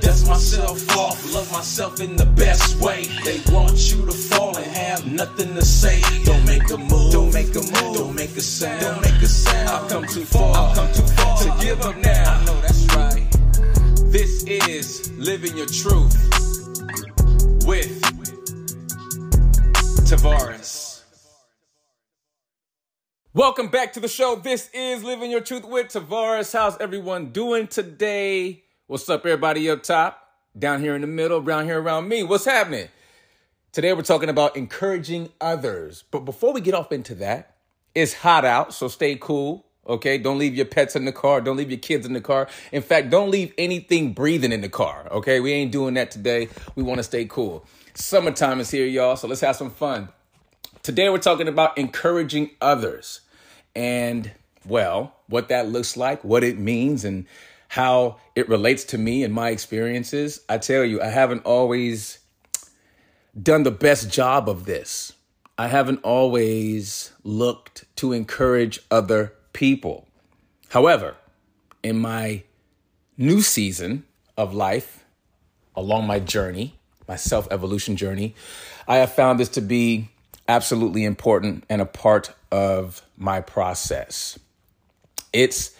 Dust myself off, love myself in the best way. They want you to fall and have nothing to say. Don't make a move, don't make a move, don't make a sound, don't make a sound. I've come too far, I've come too far to give up now. I know that's right. This is Living Your Truth with Tavares. Welcome back to the show. This is Living Your Truth with Tavares. How's everyone doing today? What's up, everybody up top? Down here in the middle, around here around me. What's happening? Today we're talking about encouraging others. But before we get off into that, it's hot out, so stay cool. Okay, don't leave your pets in the car. Don't leave your kids in the car. In fact, don't leave anything breathing in the car. Okay, we ain't doing that today. We want to stay cool. Summertime is here, y'all, so let's have some fun. Today, we're talking about encouraging others and, well, what that looks like, what it means, and how it relates to me and my experiences. I tell you, I haven't always done the best job of this. I haven't always looked to encourage other people. However, in my new season of life, along my journey, my self evolution journey, I have found this to be absolutely important and a part of my process. It's,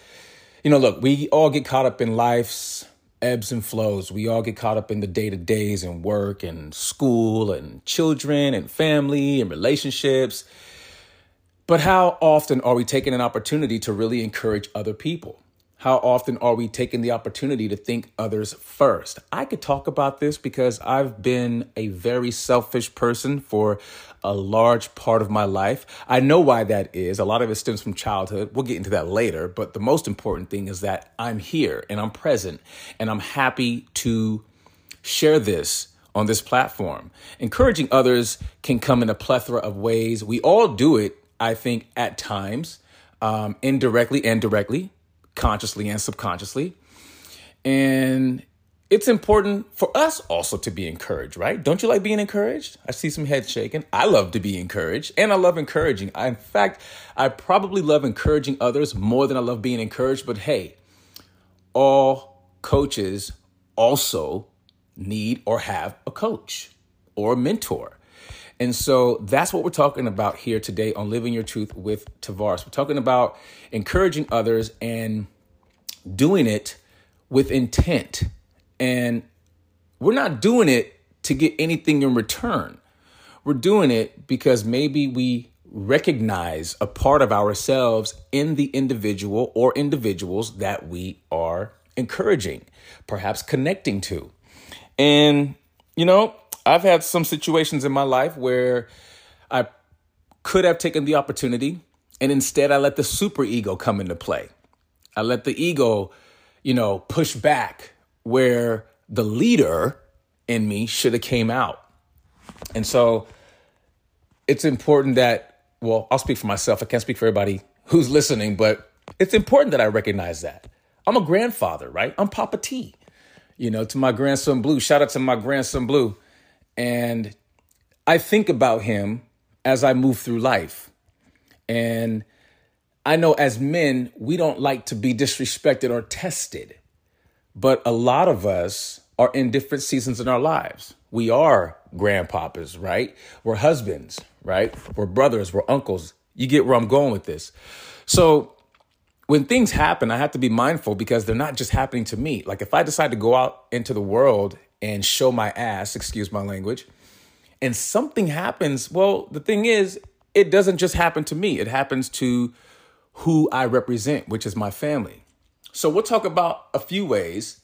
you know, look, we all get caught up in life's ebbs and flows. We all get caught up in the day to days and work and school and children and family and relationships. But how often are we taking an opportunity to really encourage other people? How often are we taking the opportunity to think others first? I could talk about this because I've been a very selfish person for a large part of my life. I know why that is. A lot of it stems from childhood. We'll get into that later. But the most important thing is that I'm here and I'm present and I'm happy to share this on this platform. Encouraging others can come in a plethora of ways. We all do it, I think, at times, um, indirectly and directly consciously and subconsciously. And it's important for us also to be encouraged, right? Don't you like being encouraged? I see some heads shaking. I love to be encouraged and I love encouraging. I, in fact, I probably love encouraging others more than I love being encouraged. But hey, all coaches also need or have a coach or a mentor. And so that's what we're talking about here today on Living Your Truth with Tavares. We're talking about encouraging others and doing it with intent. And we're not doing it to get anything in return. We're doing it because maybe we recognize a part of ourselves in the individual or individuals that we are encouraging, perhaps connecting to. And, you know, I've had some situations in my life where I could have taken the opportunity and instead I let the super ego come into play. I let the ego, you know, push back where the leader in me should have came out. And so it's important that well, I'll speak for myself. I can't speak for everybody who's listening, but it's important that I recognize that. I'm a grandfather, right? I'm Papa T. You know, to my grandson Blue. Shout out to my grandson Blue. And I think about him as I move through life. And I know as men, we don't like to be disrespected or tested. But a lot of us are in different seasons in our lives. We are grandpapas, right? We're husbands, right? We're brothers, we're uncles. You get where I'm going with this. So when things happen, I have to be mindful because they're not just happening to me. Like if I decide to go out into the world and show my ass, excuse my language, and something happens, well, the thing is, it doesn't just happen to me, it happens to who I represent, which is my family. So we'll talk about a few ways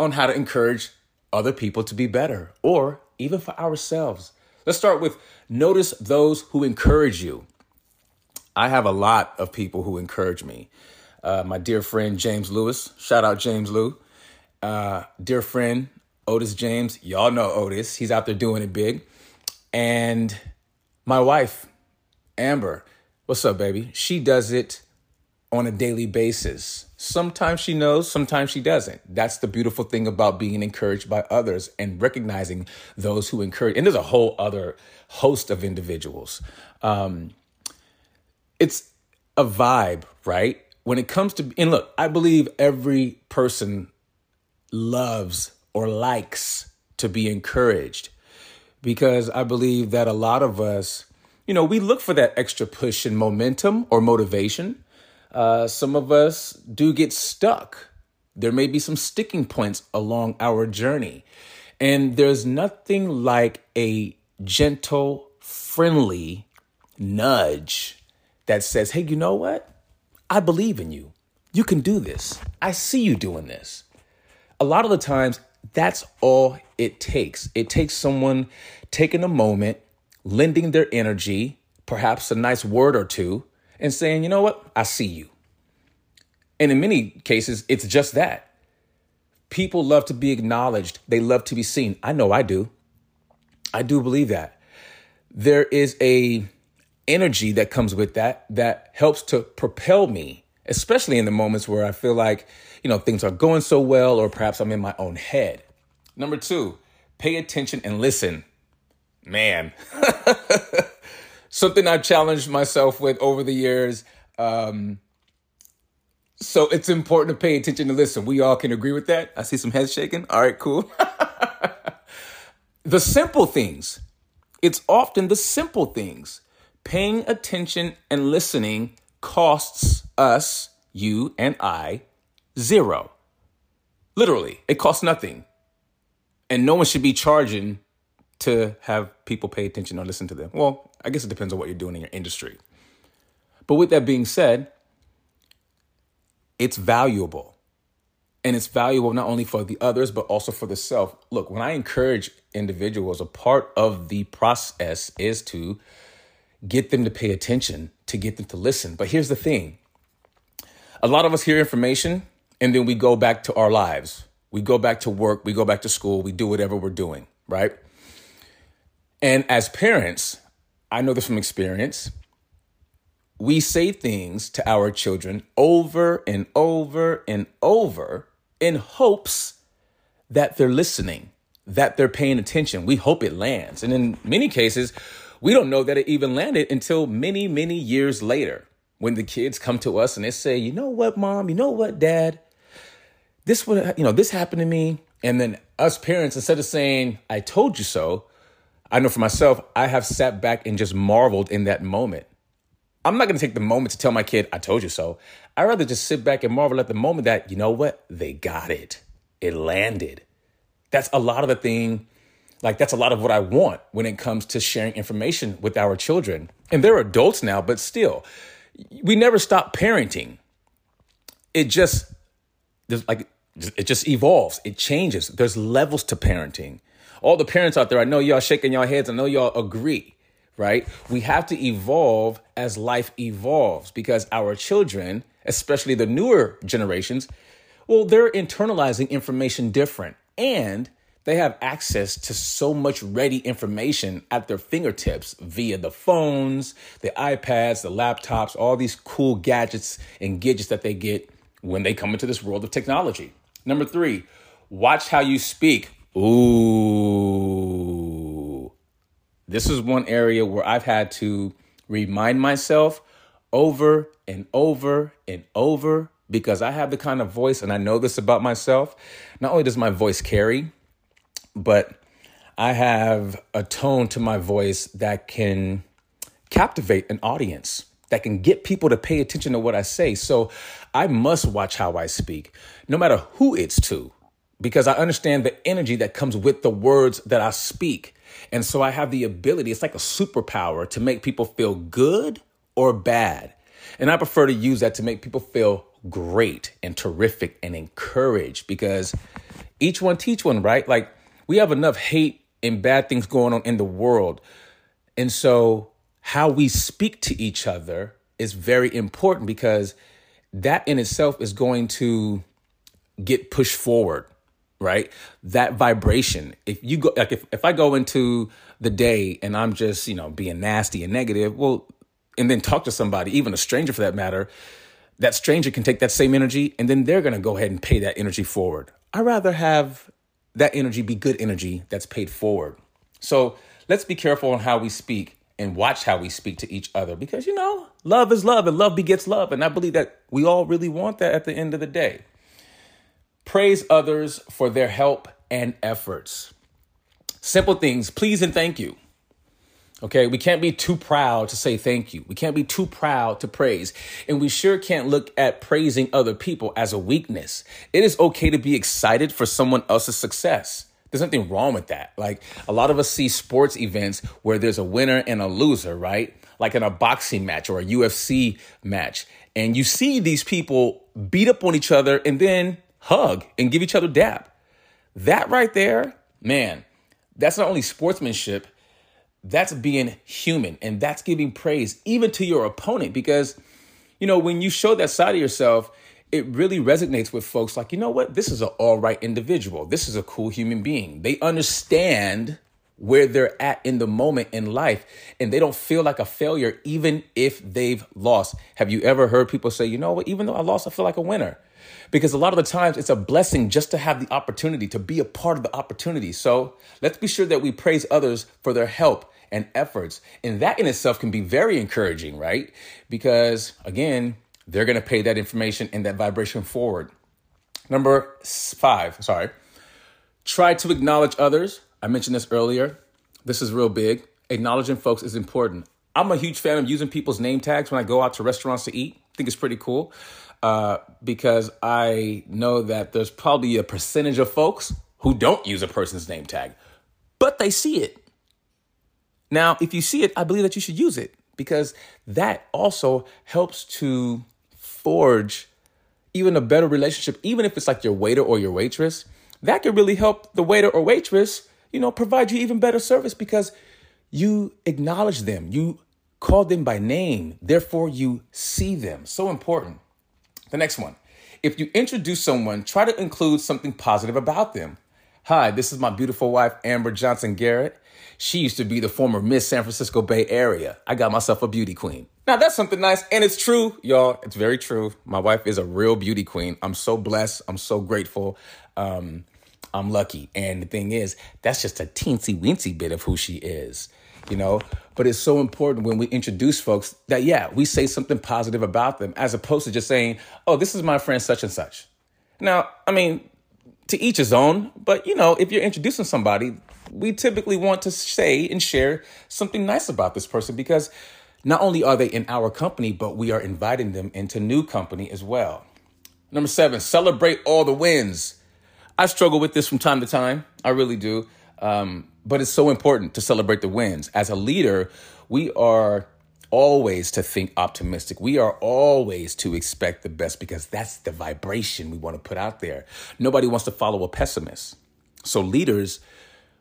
on how to encourage other people to be better or even for ourselves. Let's start with notice those who encourage you. I have a lot of people who encourage me. Uh, my dear friend James Lewis, shout out James Lew. Uh, dear friend Otis James. Y'all know Otis. He's out there doing it big. And my wife, Amber, what's up, baby? She does it on a daily basis. Sometimes she knows, sometimes she doesn't. That's the beautiful thing about being encouraged by others and recognizing those who encourage. And there's a whole other host of individuals. Um, it's a vibe, right? When it comes to, and look, I believe every person loves or likes to be encouraged because I believe that a lot of us, you know, we look for that extra push and momentum or motivation. Uh, some of us do get stuck. There may be some sticking points along our journey. And there's nothing like a gentle, friendly nudge that says, hey, you know what? I believe in you. You can do this. I see you doing this. A lot of the times, that's all it takes. It takes someone taking a moment, lending their energy, perhaps a nice word or two, and saying, you know what? I see you. And in many cases, it's just that. People love to be acknowledged, they love to be seen. I know I do. I do believe that. There is a energy that comes with that that helps to propel me, especially in the moments where I feel like, you know, things are going so well or perhaps I'm in my own head. Number 2, pay attention and listen. Man. Something I've challenged myself with over the years. Um, so it's important to pay attention to listen. We all can agree with that. I see some heads shaking. All right, cool. the simple things. It's often the simple things. Paying attention and listening costs us, you and I, zero. Literally, it costs nothing. And no one should be charging to have people pay attention or listen to them. Well, I guess it depends on what you're doing in your industry. But with that being said, it's valuable. And it's valuable not only for the others, but also for the self. Look, when I encourage individuals, a part of the process is to get them to pay attention, to get them to listen. But here's the thing a lot of us hear information and then we go back to our lives. We go back to work, we go back to school, we do whatever we're doing, right? And as parents, I know this from experience we say things to our children over and over and over in hopes that they're listening, that they're paying attention. We hope it lands. And in many cases, we don't know that it even landed until many, many years later when the kids come to us and they say, you know what, mom, you know what, dad, this would, you know, this happened to me. And then us parents, instead of saying, I told you so, I know for myself, I have sat back and just marveled in that moment I'm not going to take the moment to tell my kid, I told you so. I'd rather just sit back and marvel at the moment that, you know what? They got it. It landed. That's a lot of the thing. Like, that's a lot of what I want when it comes to sharing information with our children. And they're adults now, but still, we never stop parenting. It just, there's like, it just evolves. It changes. There's levels to parenting. All the parents out there, I know y'all shaking your heads. I know y'all agree right? We have to evolve as life evolves because our children, especially the newer generations, well, they're internalizing information different and they have access to so much ready information at their fingertips via the phones, the iPads, the laptops, all these cool gadgets and gadgets that they get when they come into this world of technology. Number three, watch how you speak. Ooh this is one area where I've had to remind myself over and over and over because I have the kind of voice and I know this about myself. Not only does my voice carry, but I have a tone to my voice that can captivate an audience, that can get people to pay attention to what I say. So I must watch how I speak, no matter who it's to, because I understand the energy that comes with the words that I speak. And so I have the ability, it's like a superpower to make people feel good or bad. And I prefer to use that to make people feel great and terrific and encouraged because each one teach one, right? Like we have enough hate and bad things going on in the world. And so how we speak to each other is very important because that in itself is going to get pushed forward right? That vibration. If you go like if, if I go into the day and I'm just, you know, being nasty and negative, well, and then talk to somebody, even a stranger for that matter, that stranger can take that same energy and then they're gonna go ahead and pay that energy forward. I rather have that energy be good energy that's paid forward. So let's be careful on how we speak and watch how we speak to each other because you know, love is love and love begets love. And I believe that we all really want that at the end of the day. Praise others for their help and efforts. Simple things, please and thank you. Okay, we can't be too proud to say thank you. We can't be too proud to praise. And we sure can't look at praising other people as a weakness. It is okay to be excited for someone else's success. There's nothing wrong with that. Like a lot of us see sports events where there's a winner and a loser, right? Like in a boxing match or a UFC match. And you see these people beat up on each other and then hug and give each other dap. That right there, man, that's not only sportsmanship, that's being human and that's giving praise even to your opponent because you know when you show that side of yourself it really resonates with folks like you know what? This is an all right individual. This is a cool human being. They understand where they're at in the moment in life and they don't feel like a failure even if they've lost have you ever heard people say you know what even though i lost i feel like a winner because a lot of the times it's a blessing just to have the opportunity to be a part of the opportunity. So let's be sure that we praise others for their help and efforts. And that in itself can be very encouraging, right? Because again, they're to pay that information and that vibration forward. Number five, sorry. Try to acknowledge others. I mentioned this earlier. This is real big. Acknowledging folks is important. I'm a huge fan of using people's name tags when I go out to restaurants to eat. I think it's pretty cool uh, because I know that there's probably a percentage of folks who don't use a person's name tag, but they see it. Now, if you see it, I believe that you should use it because that also helps to forge even a better relationship, even if it's like your waiter or your waitress. That could really help the waiter or waitress, you know, provide you even better service because you acknowledge them, you call them by name, therefore you see them. So important. The next one. If you introduce someone, try to include something positive about them. Hi, this is my beautiful wife, Amber Johnson Garrett. She used to be the former Miss San Francisco Bay Area. I got myself a beauty queen. Now, that's something nice, and it's true, y'all. It's very true. My wife is a real beauty queen. I'm so blessed. I'm so grateful. Um, I'm lucky. And the thing is, that's just a teensy weensy bit of who she is you know? But it's so important when we introduce folks that yeah we say something positive about them as opposed to just saying oh this is my friend such and such. Now i mean to each his own but you know if you're introducing somebody we typically want to say and share something nice about this person because not only are they in our company but we are inviting them into new company as well. Number seven celebrate all the wins i struggle with this from time to time i really do um, but it's so important to celebrate the wins. As a leader, we are always to think optimistic. We are always to expect the best because that's the vibration we want to put out there. Nobody wants to follow a pessimist. So, leaders,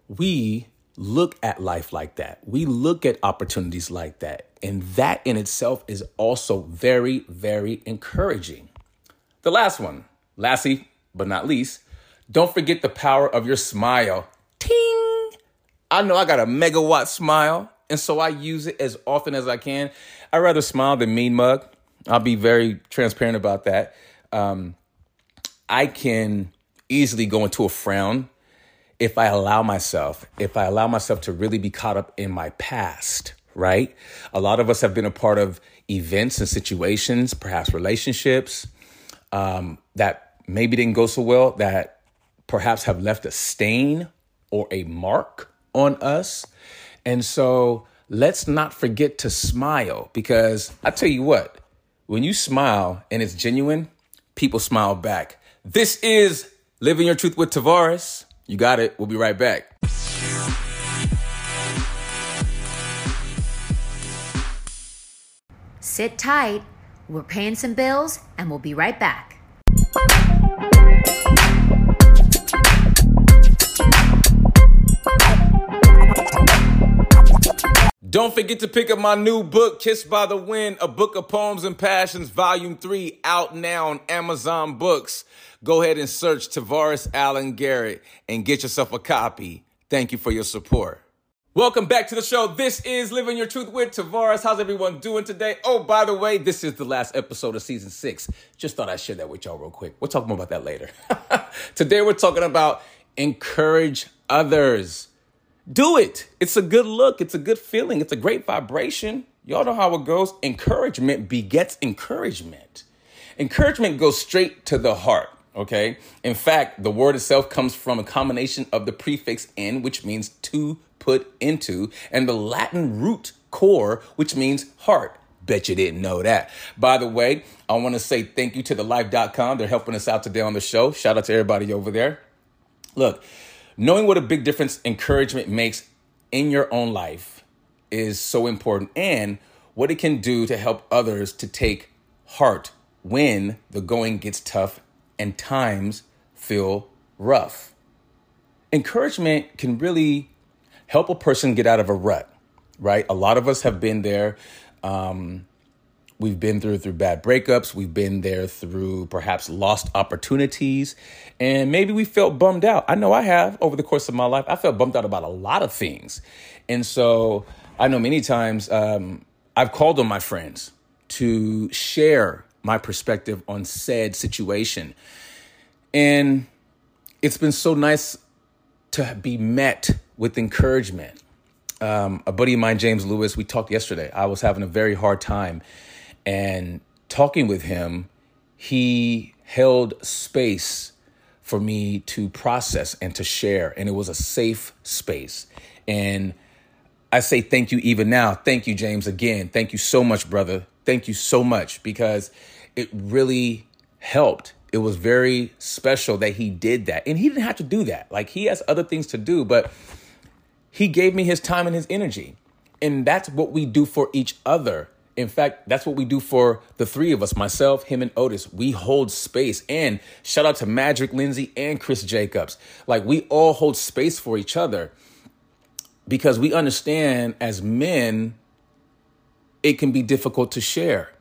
we look at life like that. We look at opportunities like that. And that in itself is also very, very encouraging. The last one, lastly but not least, don't forget the power of your smile. Ting! I know I got a megawatt smile, and so I use it as often as I can. I rather smile than mean mug. I'll be very transparent about that. Um, I can easily go into a frown if I allow myself, if I allow myself to really be caught up in my past, right? A lot of us have been a part of events and situations, perhaps relationships um, that maybe didn't go so well, that perhaps have left a stain or a mark on us. And so let's not forget to smile because I tell you what, when you smile and it's genuine, people smile back. This is Living Your Truth with Tavares. You got it. We'll be right back. Sit tight. We're paying some bills and we'll be right back. Don't forget to pick up my new book, Kissed by the Wind, a book of poems and passions, volume three, out now on Amazon Books. Go ahead and search Tavares Allen Garrett and get yourself a copy. Thank you for your support. Welcome back to the show. This is Living Your Truth with Tavares. How's everyone doing today? Oh, by the way, this is the last episode of season six. Just thought I'd share that with y'all real quick. We'll talk more about that later. today, we're talking about encourage others. Do it. It's a good look. It's a good feeling. It's a great vibration. Y'all know how it goes. Encouragement begets encouragement. Encouragement goes straight to the heart. Okay. In fact, the word itself comes from a combination of the prefix in, which means to put into, and the Latin root core, which means heart. Bet you didn't know that. By the way, I want to say thank you to the life.com. They're helping us out today on the show. Shout out to everybody over there. Look, knowing what a big difference encouragement makes in your own life is so important and what it can do to help others to take heart when the going gets tough and times feel rough. Encouragement can really help a person get out of a rut, right? A lot of us have been there. Um, we've been through through bad breakups. We've been there through perhaps lost opportunities, and maybe we felt bummed out. I know I have over the course of my life. I felt bummed out about a lot of things, and so I know many times um, I've called on my friends to share my perspective on said situation, and it's been so nice to be met with encouragement. Um, a buddy of mine, James Lewis, we talked yesterday. I was having a very hard time. And talking with him, he held space for me to process and to share. And it was a safe space. And I say thank you even now. Thank you, James, again. Thank you so much, brother. Thank you so much because it really helped it was very special that he did that. And he didn't have to do that. Like he has other things to do, but he gave me his time and his energy. And that's what we do for each other. In fact, that's what we do for the three of us myself, him, and Otis. We hold space. And shout out to Magic Lindsay and Chris Jacobs. Like, we all hold space for each other because we understand as men, it can be difficult to share.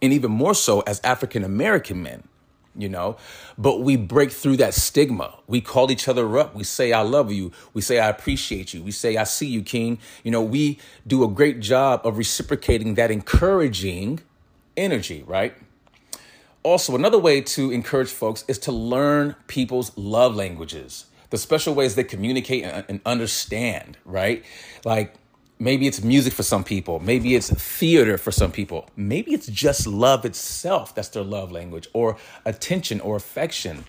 And even more so as African American men you know? But we break through that stigma. We call each other up. We say i love you. We say i appreciate you. We say i see you king. You know we do a great job of reciprocating that encouraging energy right? Also another way to encourage folks is to learn people's love languages. The special ways they communicate and understand right? Like Maybe it's music for some people. Maybe it's theater for some people. Maybe it's just love itself that's their love language, or attention or affection.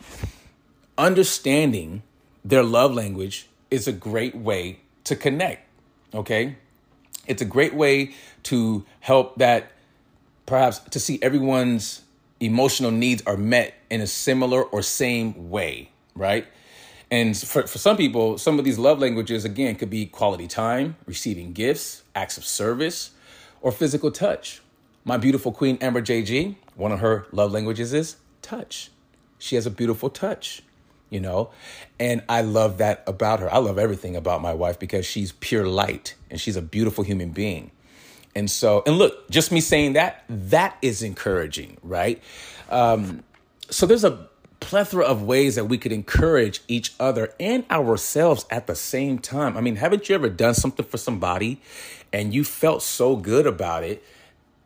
Understanding their love language is a great way to connect, okay? It's a great way to help that perhaps to see everyone's emotional needs are met in a similar or same way, right? And for, for some people, some of these love languages, again, could be quality time, receiving gifts, acts of service, or physical touch. My beautiful queen, Amber JG, one of her love languages is touch. She has a beautiful touch, you know? And I love that about her. I love everything about my wife because she's pure light and she's a beautiful human being. And so, and look, just me saying that, that is encouraging, right? Um, so there's a plethora of ways that we could encourage each other and ourselves at the same time. I mean, haven't you ever done something for somebody and you felt so good about it?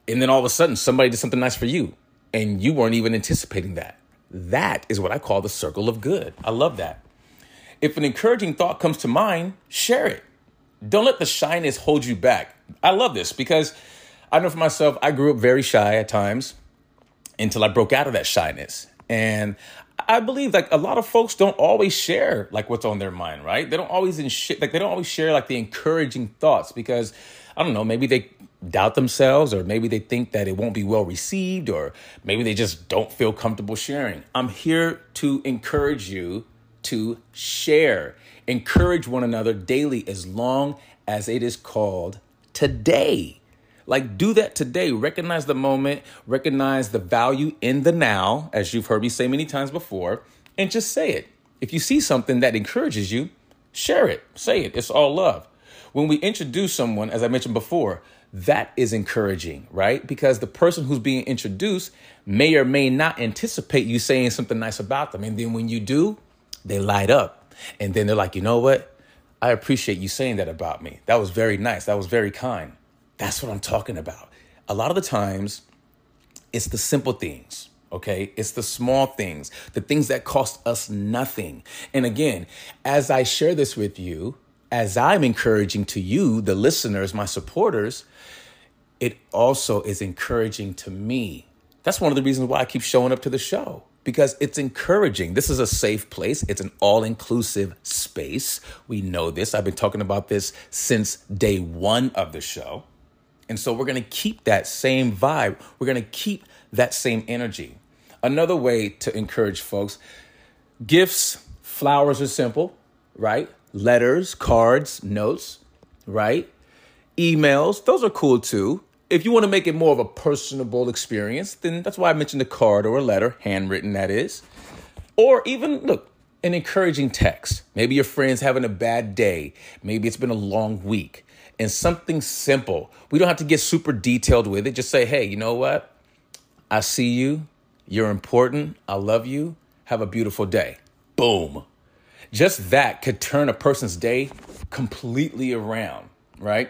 And then all of a sudden, somebody did something nice for you and you weren't even anticipating that. That is what I call the circle of good. I love that. If an encouraging thought comes to mind, share it. Don't let the shyness hold you back. I love this because I know for myself, I grew up very shy at times until I broke out of that shyness. And I believe like a lot of folks don't always share like what's on their mind, right? They don't always in like they don't always share like the encouraging thoughts because I don't know, maybe they doubt themselves or maybe they think that it won't be well received or maybe they just don't feel comfortable sharing. I'm here to encourage you to share. Encourage one another daily as long as it is called today. Like, do that today. Recognize the moment, recognize the value in the now, as you've heard me say many times before, and just say it. If you see something that encourages you, share it, say it. It's all love. when we introduce someone, as I mentioned before, that is encouraging, right? Because the person who's being introduced may or may not anticipate you saying something nice about them. And then when you do, they light up. And then they're like, you know what? I appreciate you saying that about me. That was very nice. That was very kind. That's what I'm talking about. A lot of the times, it's the simple things, okay? It's the small things, the things that cost us nothing. And again, as I share this with you, as I'm encouraging to you, the listeners, my supporters, it also is encouraging to me. That's one of the reasons why I keep showing up to the show because it's encouraging. This is a safe place. It's an all inclusive space. We know this. I've been talking about this since day one of the show. And so we're going to keep that same vibe. We're going to keep that same energy. Another way to encourage folks gifts, flowers are simple, right? Letters, cards, notes, right? Emails, those are cool too if you want to make it more of a personable experience, then that's why I mentioned a card or a letter, handwritten that is. Or even, look, an encouraging text. Maybe your friend's having a bad day. Maybe it's been a long week. And something simple. We don't have to get super detailed with it. Just say, hey, you know what? I see you. You're important. I love you. Have a beautiful day. Boom. Just that could turn a person's day completely around, right?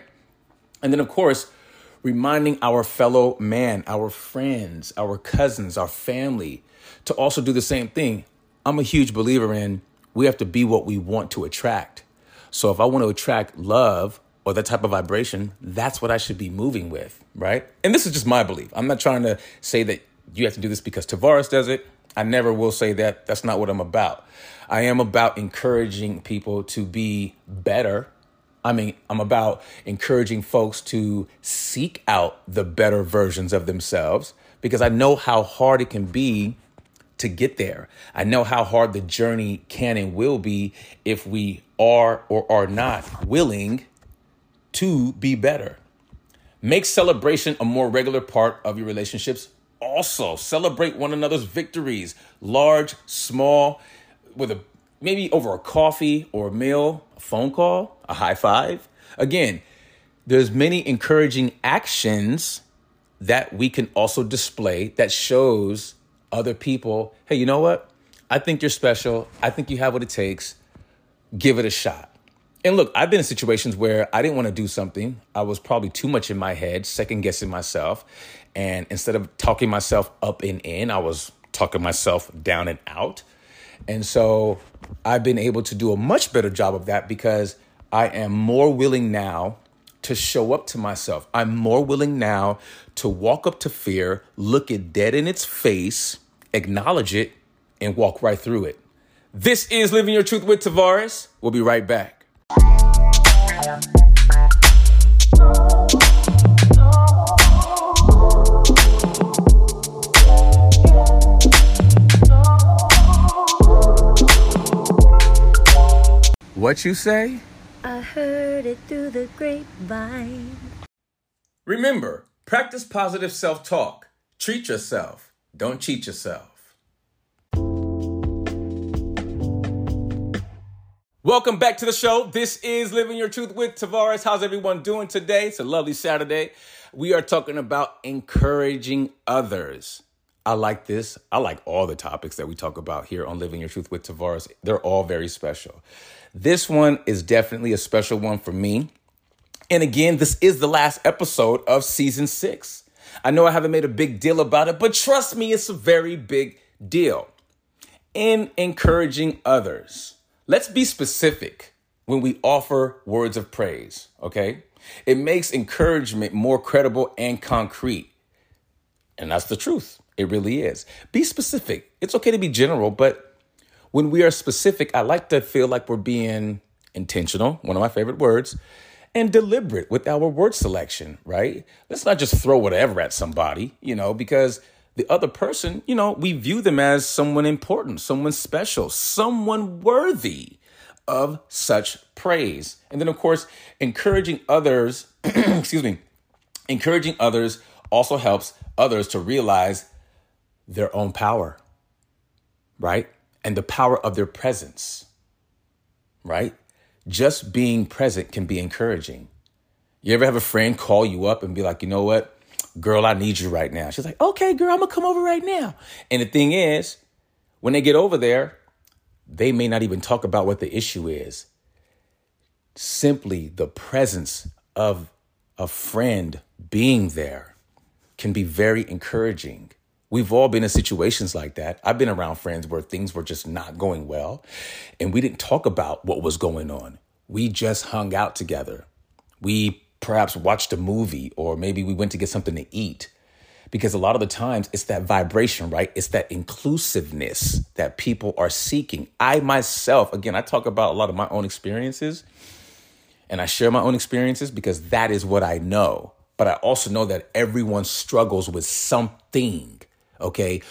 And then, of course, reminding our fellow man, our friends, our cousins, our family to also do the same thing. I'm a huge believer in we have to be what we want to attract. So if I want to attract love or that type of vibration, that's what I should be moving with, right? And this is just my belief. I'm not trying to say that you have to do this because Tavares does it. I never will say that. That's not what I'm about. I am about encouraging people to be better I mean, I'm about encouraging folks to seek out the better versions of themselves because I know how hard it can be to get there. I know how hard the journey can and will be if we are or are not willing to be better. Make celebration a more regular part of your relationships. Also, celebrate one another's victories, large, small, with a maybe over a coffee or a meal, a phone call, a high five. Again, there's many encouraging actions that we can also display that shows other people, hey, you know what? I think you're special. I think you have what it takes. Give it a shot. And look, I've been in situations where I didn't want to do something. I was probably too much in my head, second guessing myself. And instead of talking myself up and in, I was talking myself down and out. And so I've been able to do a much better job of that because I am more willing now to show up to myself. I'm more willing now to walk up to fear, look it dead in its face, acknowledge it, and walk right through it. This is Living Your Truth with Tavares. We'll be right back. What you say? I heard it through the grapevine. Remember, practice positive self talk. Treat yourself. Don't cheat yourself. Welcome back to the show. This is Living Your Truth with Tavares. How's everyone doing today? It's a lovely Saturday. We are talking about encouraging others. I like this. I like all the topics that we talk about here on Living Your Truth with Tavares. They're all very special. This one is definitely a special one for me. And again, this is the last episode of season six. I know I haven't made a big deal about it, but trust me, it's a very big deal. In encouraging others, let's be specific when we offer words of praise, okay? It makes encouragement more credible and concrete. And that's the truth. It really is. Be specific. It's okay to be general, but when we are specific, I like to feel like we're being intentional, one of my favorite words, and deliberate with our word selection, right? Let's not just throw whatever at somebody, you know, because the other person, you know, we view them as someone important, someone special, someone worthy of such praise. And then, of course, encouraging others, excuse me, encouraging others also helps others to realize their own power, right? and the power of their presence, right? just being present can be encouraging. You ever have a friend call you up and be like, you know what, girl, I need you right now? She's like, okay, girl, I'm gonna come over right now. And the thing is, when they get over there, they may not even talk about what the issue is. Simply the presence of a friend being there can be very encouraging. We've all been in situations like that. I've been around friends where things were just not going well, and we didn't talk about what was going on. We just hung out together. We perhaps watched a movie, or maybe we went to get something to eat. Because a lot of the times it's that vibration, right? It's that inclusiveness that people are seeking. I myself, again, I talk about a lot of my own experiences and I share my own experiences because that is what I know. But I also know that everyone struggles with something. Okay.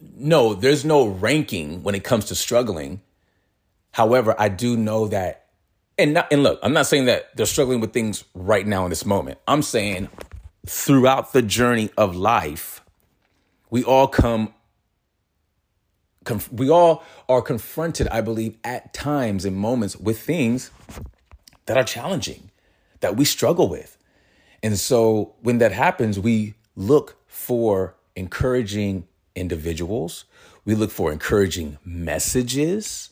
No, there's no ranking when it comes to struggling. However, I do know that, and not, and look, I'm not saying that they're struggling with things right now in this moment. I'm saying throughout the journey of life, we all come, we all are confronted, I believe, at times and moments with things that are challenging, that we struggle with. And so when that happens, we look for encouraging individuals, we look for encouraging messages,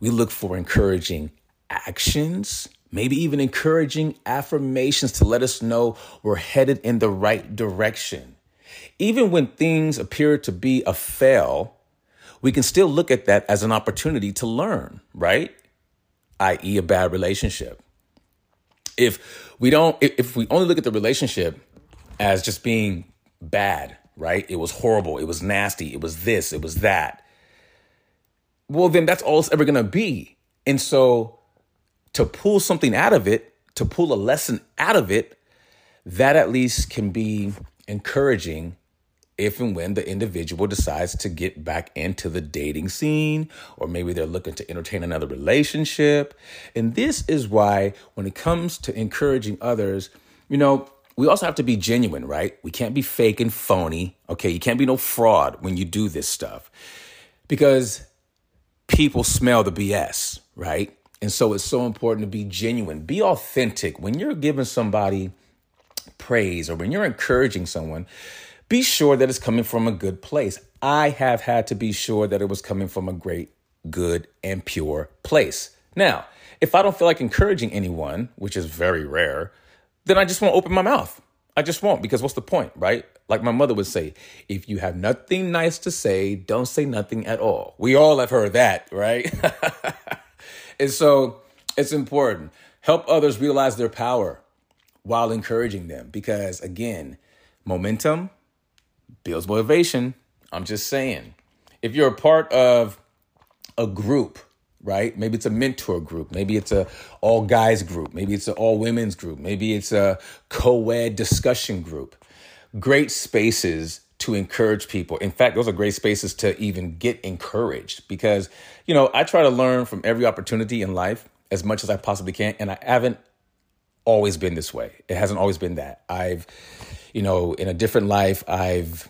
we look for encouraging actions, maybe even encouraging affirmations to let us know we're headed in the right direction. Even when things appear to be a fail, we can still look at that as an opportunity to learn, right? i.e., a bad relationship. If we don't, if we only look at the relationship as just being bad, right? It was horrible, it was nasty, it was this, it was that. Well, then that's all it's ever gonna be. And so to pull something out of it, to pull a lesson out of it, that at least can be encouraging if and when the individual decides to get back into the dating scene, or maybe they're looking to entertain another relationship. And this is why, when it comes to encouraging others, you know, we also have to be genuine, right? We can't be fake and phony. Okay. You can't be no fraud when you do this stuff because people smell the BS, right? And so it's so important to be genuine, be authentic. When you're giving somebody praise or when you're encouraging someone, be sure that it's coming from a good place. I have had to be sure that it was coming from a great, good, and pure place. Now, if I don't feel like encouraging anyone, which is very rare, then I just won't open my mouth. I just won't because what's the point, right? Like my mother would say, if you have nothing nice to say, don't say nothing at all. We all have heard that, right? and so it's important. Help others realize their power while encouraging them because, again, momentum builds motivation. I'm just saying. If you're a part of a group, right? Maybe it's a mentor group. Maybe it's a all guys group. Maybe it's an all women's group. Maybe it's a co-ed discussion group. Great spaces to encourage people. In fact, those are great spaces to even get encouraged because, you know, I try to learn from every opportunity in life as much as I possibly can. And I haven't always been this way. It hasn't always been that. I've, you know, in a different life, I've,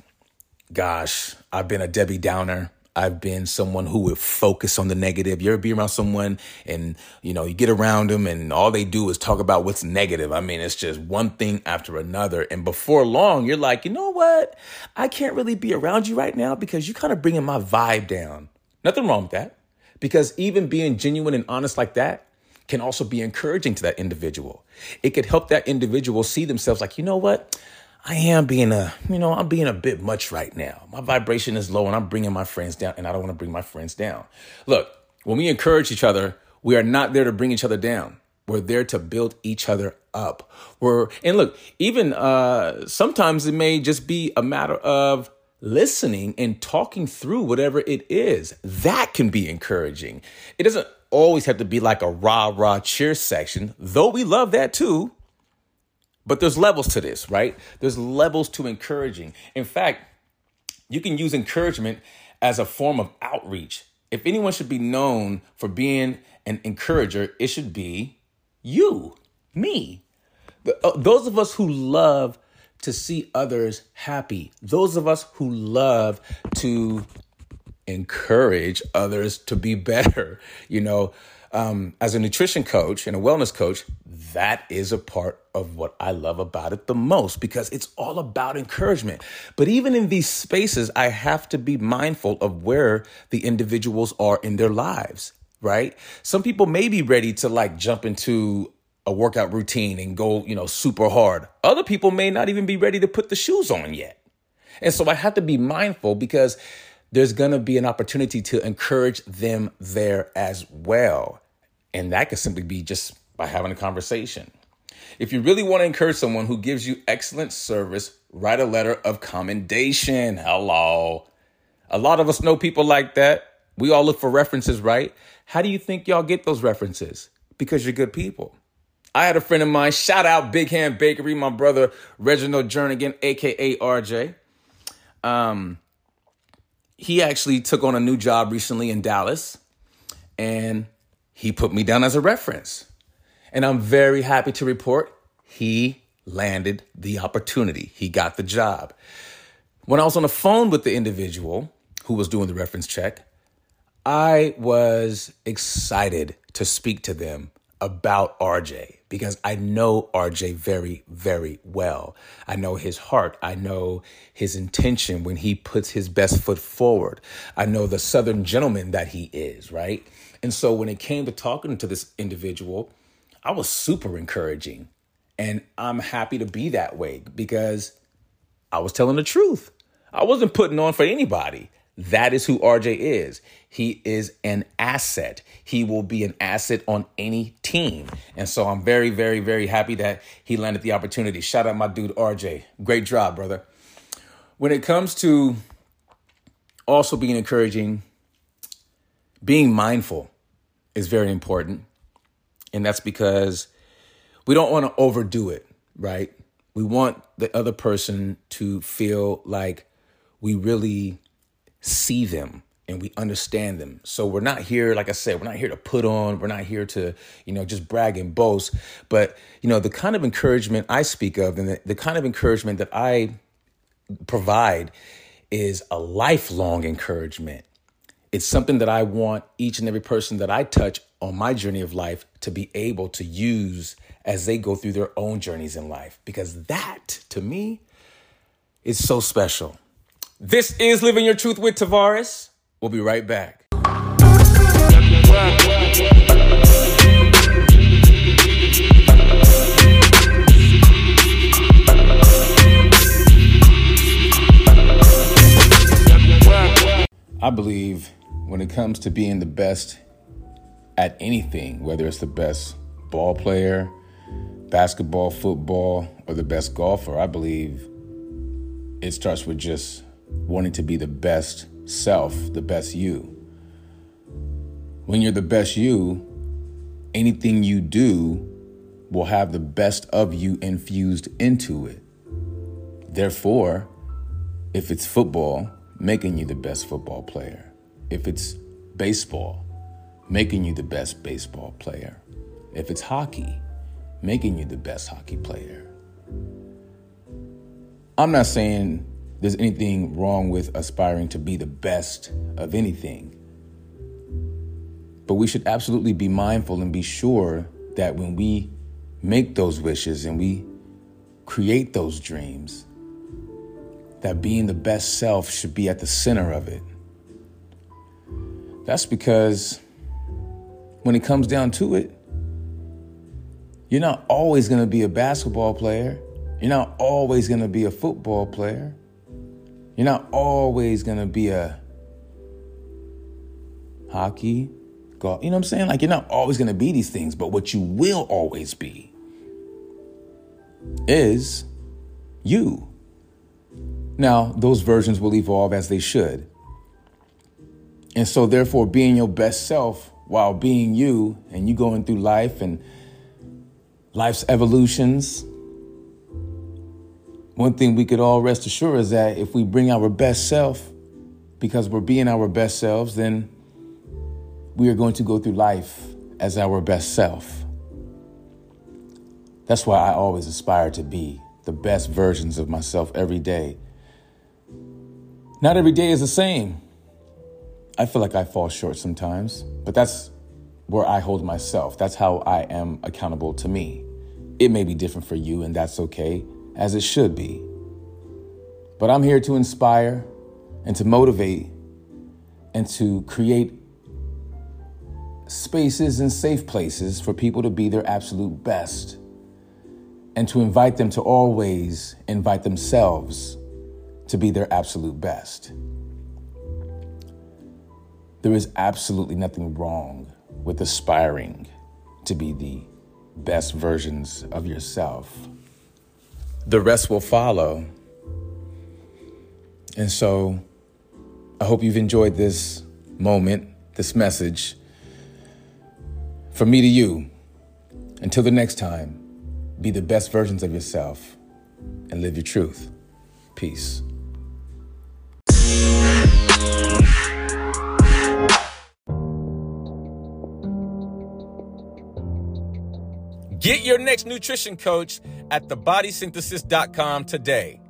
gosh, I've been a Debbie Downer. I've been someone who would focus on the negative. You ever be around someone and, you know, you get around them and all they do is talk about what's negative. I mean, it's just one thing after another. And before long, you're like, you know what? I can't really be around you right now because you're kind of bringing my vibe down. Nothing wrong with that. Because even being genuine and honest like that can also be encouraging to that individual. It could help that individual see themselves like, you know what? I am being a, you know, I'm being a bit much right now. My vibration is low and I'm bringing my friends down and I don't want to bring my friends down. Look, when we encourage each other, we are not there to bring each other down. We're there to build each other up. We're, and look, even, uh, sometimes it may just be a matter of listening and talking through whatever it is. That can be encouraging. It doesn't always have to be like a rah rah cheer section, though we love that too. But there's levels to this, right? There's levels to encouraging. In fact, you can use encouragement as a form of outreach. If anyone should be known for being an encourager, it should be you, me. Uh, those of us who love to see others happy, those of us who love to encourage others to be better, you know, um, as a nutrition coach and a wellness coach, that is a part of what I love about it the most because it's all about encouragement. But even in these spaces, I have to be mindful of where the individuals are in their lives, right? Some people may be ready to like jump into a workout routine and go, you know, super hard. Other people may not even be ready to put the shoes on yet. And so I have to be mindful because there's going to be an opportunity to encourage them there as well. And that could simply be just by having a conversation. If you really want to encourage someone who gives you excellent service, write a letter of commendation. Hello. A lot of us know people like that. We all look for references, right? How do you think y'all get those references? Because you're good people. I had a friend of mine, shout out Big Hand Bakery, my brother Reginald Jernigan, aka RJ. Um, he actually took on a new job recently in Dallas, and he put me down as a reference. And I'm very happy to report he landed the opportunity. He got the job. When I was on the phone with the individual who was doing the reference check, I was excited to speak to them about RJ because I know RJ very, very well. I know his heart. I know his intention when he puts his best foot forward. I know the Southern gentleman that he is, right? And so when it came to talking to this individual, I was super encouraging. And I'm happy to be that way because I was telling the truth. I wasn't putting on for anybody. That is who RJ is. He is an asset. He will be an asset on any team. And so I'm very, very, very happy that he landed the opportunity. Shout out my dude RJ. Great job, brother. When it comes to also being encouraging, being mindful is very important. And that's because we don't want to overdo it, right? We want the other person to feel like we really see them and we understand them. So we're not here, like I said, we're not here to put on, we're not here to, you know, just brag and boast. But, you know, the kind of encouragement I speak of and the, the kind of encouragement that I provide is a lifelong encouragement. It's something that I want each and every person that I touch on my journey of life to be able to use as they go through their own journeys in life. Because that, to me, is so special. This is Living Your Truth with Tavares. We'll be right back. I believe when it comes to being the best at anything, whether it's the best ball player, basketball, football, or the best golfer, I believe it starts with just wanting to be the best self, the best you. When you're the best you, anything you do will have the best of you infused into it. Therefore, if it's football, making you the best football player. If it's baseball, making you the best baseball player. If it's hockey, making you the best hockey player. I'm not saying there's anything wrong with aspiring to be the best of anything. But we should absolutely be mindful and be sure that when we make those wishes and we create those dreams, that being the best self should be at the center of it. That's because when it comes down to it, you're not always going to be a basketball player. You're not always going to be a football player. You're not always going to be a hockey, golf. You know what I'm saying? Like, you're not always going to be these things, but what you will always be is you. Now, those versions will evolve as they should. And so, therefore, being your best self while being you and you going through life and life's evolutions, one thing we could all rest assured is that if we bring our best self, because we're being our best selves, then we are going to go through life as our best self. That's why I always aspire to be the best versions of myself every day. Not every day is the same. I feel like I fall short sometimes, but that's where I hold myself. That's how I am accountable to me. It may be different for you, and that's okay, as it should be. But I'm here to inspire and to motivate and to create spaces and safe places for people to be their absolute best and to invite them to always invite themselves to be their absolute best. There is absolutely nothing wrong with aspiring to be the best versions of yourself. The rest will follow. And so I hope you've enjoyed this moment, this message. From me to you, until the next time, be the best versions of yourself and live your truth. Peace. Get your next nutrition coach at thebodysynthesis.com today.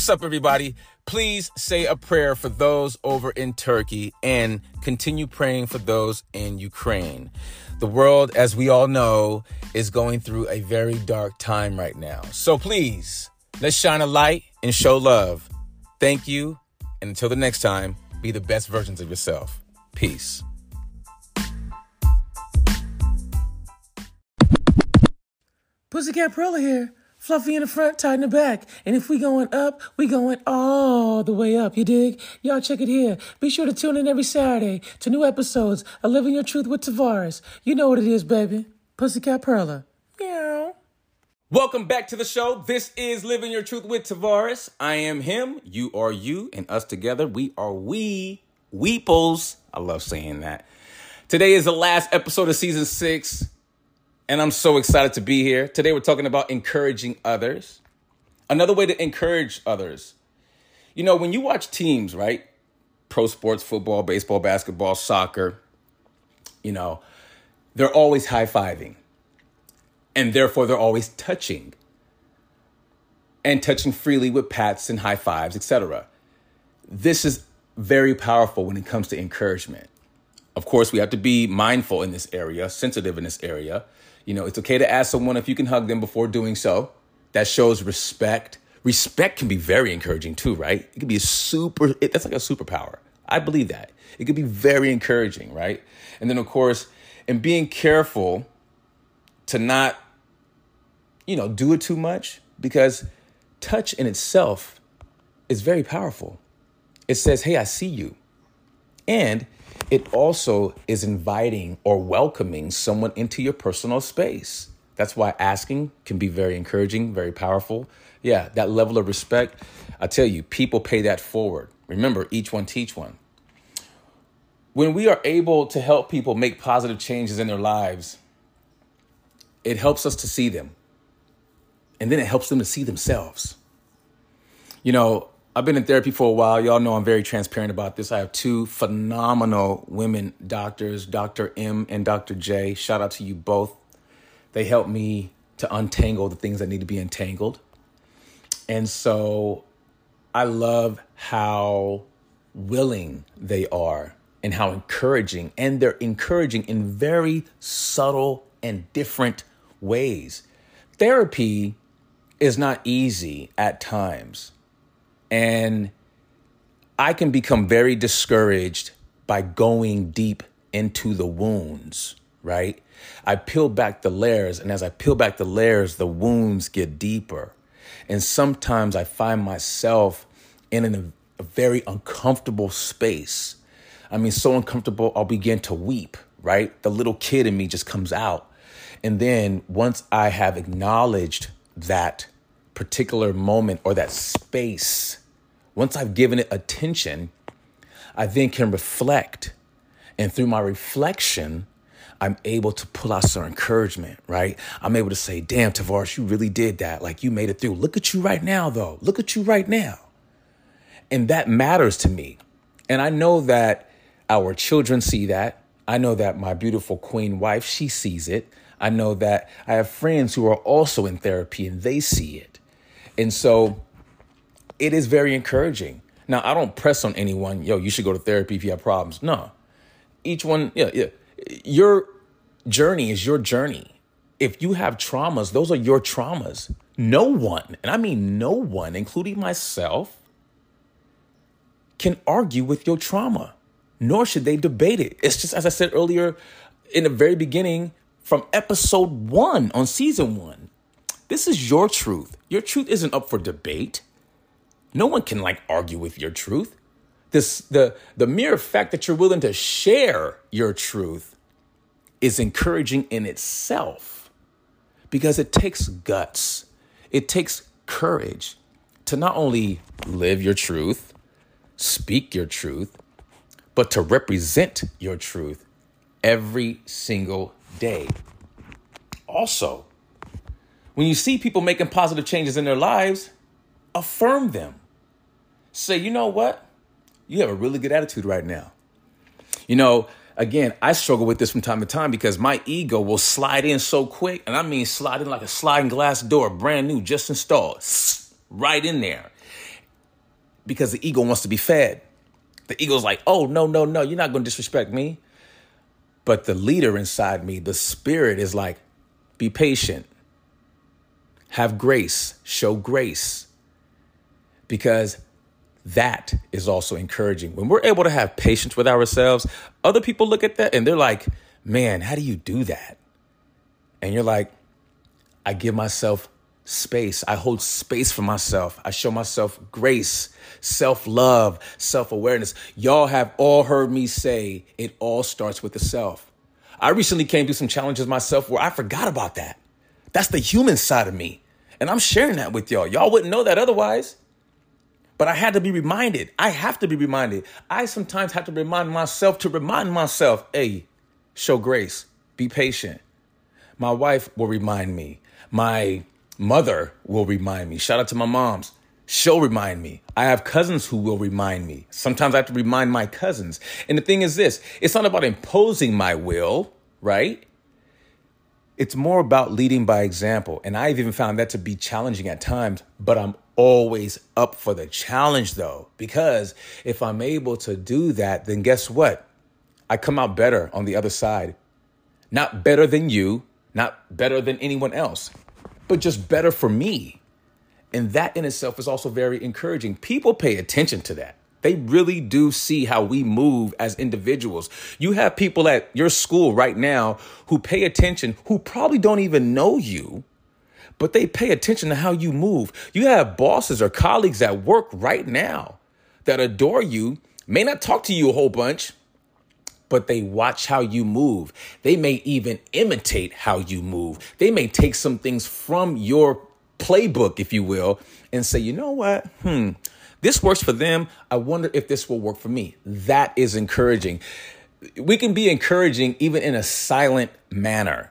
What's up, everybody? Please say a prayer for those over in Turkey and continue praying for those in Ukraine. The world, as we all know, is going through a very dark time right now. So please, let's shine a light and show love. Thank you. And until the next time, be the best versions of yourself. Peace. Pussycat Perla here. Fluffy in the front, tight in the back. And if we going up, we going all the way up. You dig? Y'all check it here. Be sure to tune in every Saturday to new episodes of Living Your Truth with Tavares. You know what it is, baby. Pussycat Perla. Meow. Welcome back to the show. This is Living Your Truth with Tavares. I am him, you are you, and us together, we are we, weeples. I love saying that. Today is the last episode of season six and I'm so excited to be here. Today, we're talking about encouraging others. Another way to encourage others. You know, when you watch teams, right? Pro sports, football, baseball, basketball, soccer, you know, they're always high fiving. And therefore, they're always touching and touching freely with pats and high fives, etc. This is very powerful when it comes to encouragement. Of course, we have to be mindful in this area, sensitive in this area you know, it's okay to ask someone if you can hug them before doing so. That shows respect. Respect can be very encouraging too, right? It can be a super, it, that's like a superpower. I believe that. It can be very encouraging, right? And then, of course, and being careful to not, you know, do it too much because touch in itself is very powerful. It says, hey, I see you. And it also is inviting or welcoming someone into your personal space. That's why asking can be very encouraging, very powerful. Yeah, that level of respect, I tell you, people pay that forward. Remember, each one teach one. When we are able to help people make positive changes in their lives, it helps us to see them. And then it helps them to see themselves. You know, I've been in therapy for a while. Y'all know I'm very transparent about this. I have two phenomenal women doctors, Dr. M and Dr. J. Shout out to you both. They help me to untangle the things that need to be entangled. And so I love how willing they are and how encouraging, and they're encouraging in very subtle and different ways. Therapy is not easy at times and I can become very discouraged by going deep into the wounds, right? I peel back the layers, and as I peel back the layers, the wounds get deeper. And sometimes I find myself in an, a very uncomfortable space. I mean, so uncomfortable, I'll begin to weep, right? The little kid in me just comes out. And then once I have acknowledged that particular moment or that space, once I've given it attention, I then can reflect. And through my reflection, I'm able to pull out some encouragement, right? I'm able to say, damn, Tavares, you really did that. Like you made it through. Look at you right now, though. Look at you right now. And that matters to me. And I know that our children see that. I know that my beautiful queen wife, she sees it. I know that I have friends who are also in therapy and they see it. And so it is very encouraging. Now, I don't press on anyone, yo, you should go to therapy if you have problems. No. Each one, yeah, yeah. Your journey is your journey. If you have traumas, those are your traumas. No one, and I mean no one, including myself, can argue with your trauma, nor should they debate it. It's just, as I said earlier in the very beginning, from episode one on season one, this is your truth. Your truth isn't up for debate. No one can like argue with your truth. This the the mere fact that you're willing to share your truth is encouraging in itself because it takes guts. It takes courage to not only live your truth, speak your truth, but to represent your truth every single day. Also, when you see people making positive changes in their lives, affirm them. Say, you know what? You have a really good attitude right now. You know, again, I struggle with this from time to time because my ego will slide in so quick, and I mean slide in like a sliding glass door, brand new, just installed, right in there. Because the ego wants to be fed. The ego's like, oh, no, no, no, you're not going to disrespect me. But the leader inside me, the spirit, is like, be patient, have grace, show grace. Because that is also encouraging. When we're able to have patience with ourselves, other people look at that and they're like, man, how do you do that? And you're like, I give myself space. I hold space for myself. I show myself grace, self love, self awareness. Y'all have all heard me say it all starts with the self. I recently came through some challenges myself where I forgot about that. That's the human side of me. And I'm sharing that with y'all. Y'all wouldn't know that otherwise. But I had to be reminded. I have to be reminded. I sometimes have to remind myself to remind myself, hey, show grace, be patient. My wife will remind me. My mother will remind me. Shout out to my moms. She'll remind me. I have cousins who will remind me. Sometimes I have to remind my cousins. And the thing is this it's not about imposing my will, right? It's more about leading by example. And I've even found that to be challenging at times, but I'm always up for the challenge though, because if I'm able to do that, then guess what? I come out better on the other side. Not better than you, not better than anyone else, but just better for me. And that in itself is also very encouraging. People pay attention to that. They really do see how we move as individuals. You have people at your school right now who pay attention, who probably don't even know you, but they pay attention to how you move. You have bosses or colleagues at work right now that adore you, may not talk to you a whole bunch, but they watch how you move. They may even imitate how you move. They may take some things from your playbook, if you will, and say, you know what? Hmm, this works for them. I wonder if this will work for me. That is encouraging. We can be encouraging even in a silent manner.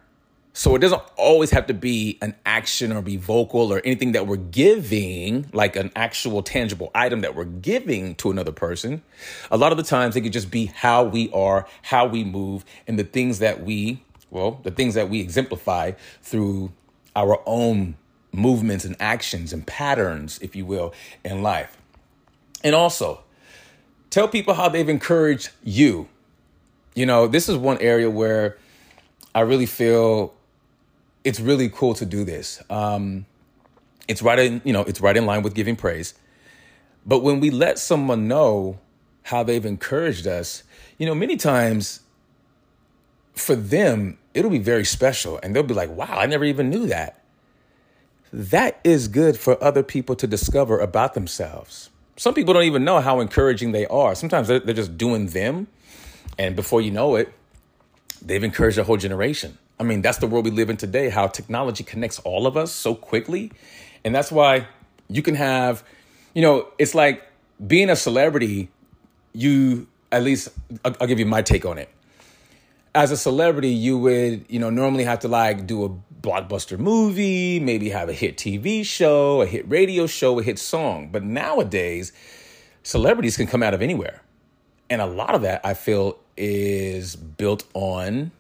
So it doesn't always have to be an action or be vocal or anything that we're giving, like an actual tangible item that we're giving to another person. A lot of the times it could just be how we are, how we move, and the things that we, well, the things that we exemplify through our own movements and actions and patterns, if you will, in life. And also, tell people how they've encouraged you. You know, this is one area where I really feel it's really cool to do this. Um, it's right in, you know, it's right in line with giving praise. But when we let someone know how they've encouraged us, you know, many times for them, it'll be very special and they'll be like, wow, I never even knew that. That is good for other people to discover about themselves. Some people don't even know how encouraging they are. Sometimes they're, they're just doing them. And before you know it, they've encouraged a whole generation. I mean, that's the world we live in today, how technology connects all of us so quickly. And that's why you can have, you know, it's like being a celebrity, you, at least, I'll, I'll give you my take on it. as a celebrity, you would, you know, normally have to like do a blockbuster movie, maybe have a hit TV show, a hit radio show, a hit song. But nowadays, celebrities can come out of anywhere. And a lot of that I feel is built on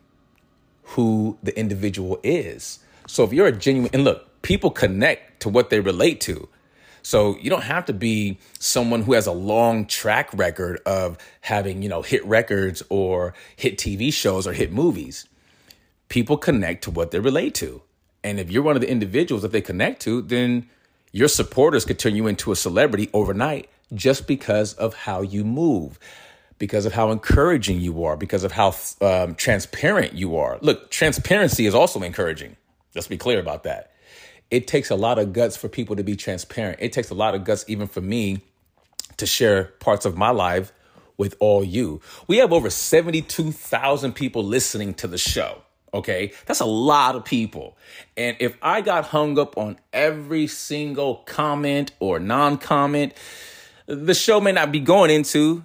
who the individual is. So if you're a genuine, and look, people connect to what they relate to. So you don't have to be someone who has a long track record of having, you know, hit records or hit TV shows or hit movies. People connect to what they relate to. And if you're one of the individuals that they connect to, then your supporters could turn you into a celebrity overnight just because of how you move, because of how encouraging you are, because of how um, transparent you are. Look, transparency is also encouraging. Let's be clear about that. It takes a lot of guts for people to be transparent. It takes a lot of guts, even for me, to share parts of my life with all you. We have over 72,000 people listening to the show. Okay, that's a lot of people. And if I got hung up on every single comment or non comment, the show may not be going into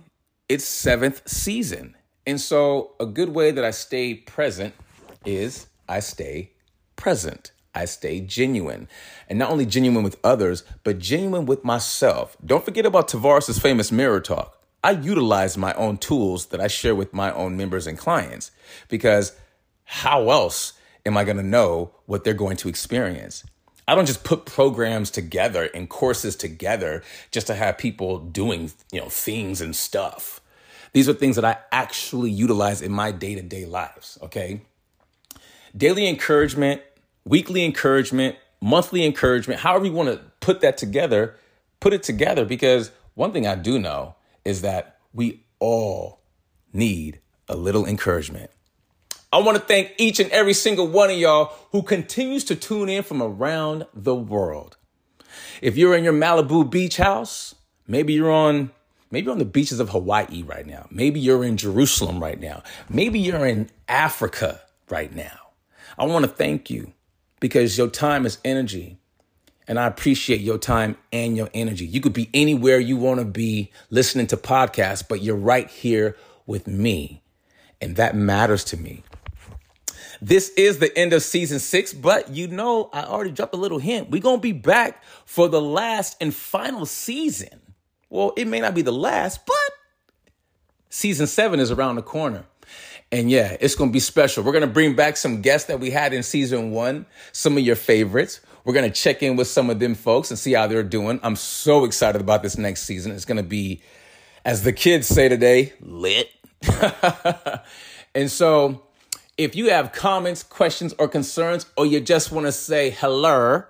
its seventh season. And so, a good way that I stay present is I stay present. I stay genuine. And not only genuine with others, but genuine with myself. Don't forget about Tavares' famous mirror talk. I utilize my own tools that I share with my own members and clients because how else am I going to know what they're going to experience? I don't just put programs together and courses together just to have people doing, you know, things and stuff. These are things that I actually utilize in my day-to-day lives, okay? Daily encouragement, weekly encouragement, monthly encouragement, however you want to put that together, put it together because one thing I do know is that we all need a little encouragement. I want to thank each and every single one of y'all who continues to tune in from around the world. If you're in your Malibu beach house, maybe you're on maybe on the beaches of Hawaii right now. Maybe you're in Jerusalem right now. Maybe you're in Africa right now. I want to thank you because your time is energy. And I appreciate your time and your energy. You could be anywhere you want to be listening to podcasts, but you're right here with me. And that matters to me. This is the end of season six, but you know, I already dropped a little hint. We're going to be back for the last and final season. Well, it may not be the last, but season seven is around the corner. And yeah, it's going to be special. We're going to bring back some guests that we had in season one, some of your favorites. We're going to check in with some of them folks and see how they're doing. I'm so excited about this next season. It's going to be, as the kids say today, lit. and so, if you have comments, questions, or concerns, or you just want to say hello,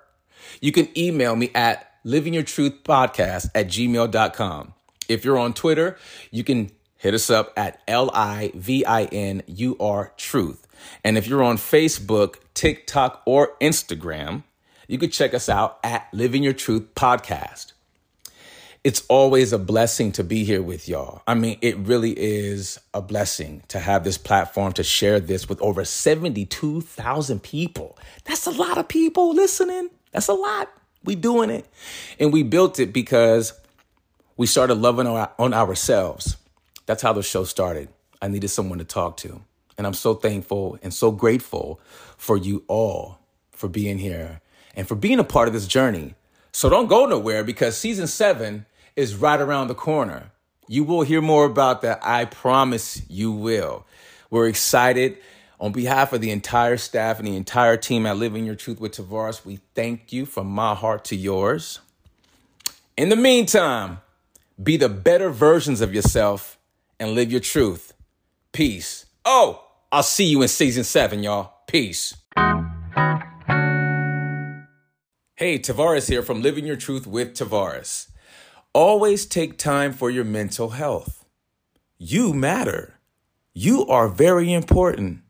you can email me at livingyourtruthpodcast at gmail.com. If you're on Twitter, you can hit us up at L I V I N U R Truth. And if you're on Facebook, TikTok, or Instagram, you can check us out at Living Your Truth Podcast. It's always a blessing to be here with y'all. I mean, it really is a blessing to have this platform to share this with over 72,000 people. That's a lot of people listening. That's a lot. We doing it. And we built it because we started loving on ourselves. That's how the show started. I needed someone to talk to. And I'm so thankful and so grateful for you all for being here and for being a part of this journey. So don't go nowhere because season seven is right around the corner. You will hear more about that. I promise you will. We're excited. On behalf of the entire staff and the entire team at Living Your Truth with Tavares, we thank you from my heart to yours. In the meantime, be the better versions of yourself and live your truth. Peace. Oh, I'll see you in season seven, y'all. Peace. Hey, Tavares here from Living Your Truth with Tavares. Always take time for your mental health. You matter. You are very important,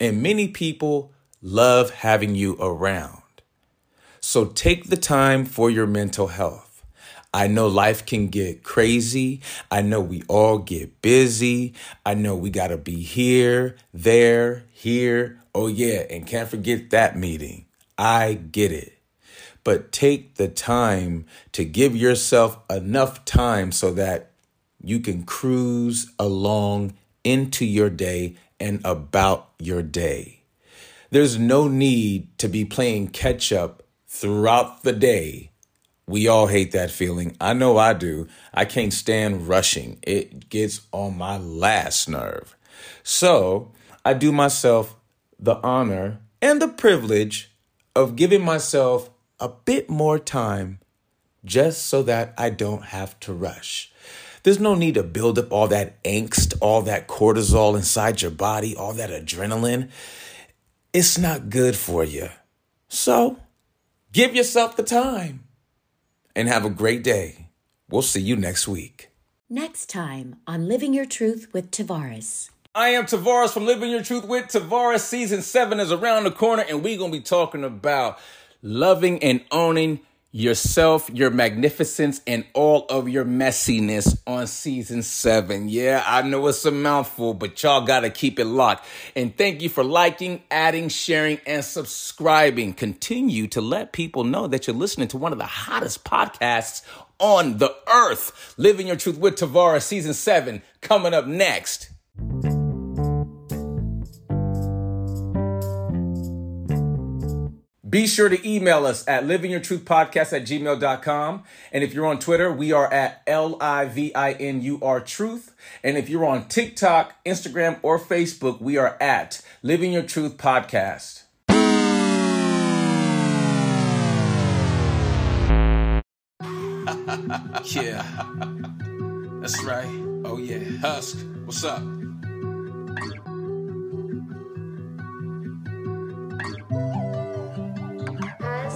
and many people love having you around. So take the time for your mental health. I know life can get crazy. I know we all get busy. I know we got to be here, there, here. Oh, yeah, and can't forget that meeting. I get it but take the time to give yourself enough time so that you can cruise along into your day and about your day. There's no need to be playing catch up throughout the day. We all hate that feeling. I know I do. I can't stand rushing. It gets on my last nerve. So I do myself the honor and the privilege of giving myself a bit more time just so that I don't have to rush. There's no need to build up all that angst, all that cortisol inside your body, all that adrenaline. It's not good for you. So give yourself the time and have a great day. We'll see you next week. Next time on Living Your Truth with Tavares. I am Tavares from Living Your Truth with Tavares. Season 7 is around the corner, and we're going to be talking about loving and owning yourself, your magnificence, and all of your messiness on season seven. Yeah, I know it's a mouthful, but y'all gotta keep it locked. And thank you for liking, adding, sharing, and subscribing. Continue to let people know that you're listening to one of the hottest podcasts on the earth. Living Your Truth with Tavares, season seven, coming up next. Be sure to email us at livingyourtruthpodcast at gmail.com. And if you're on Twitter, we are at L-I-V-I-N-U-R Truth. And if you're on TikTok, Instagram, or Facebook, we are at Living Your Truth Podcast. yeah. That's right. Oh yeah. Husk, what's up?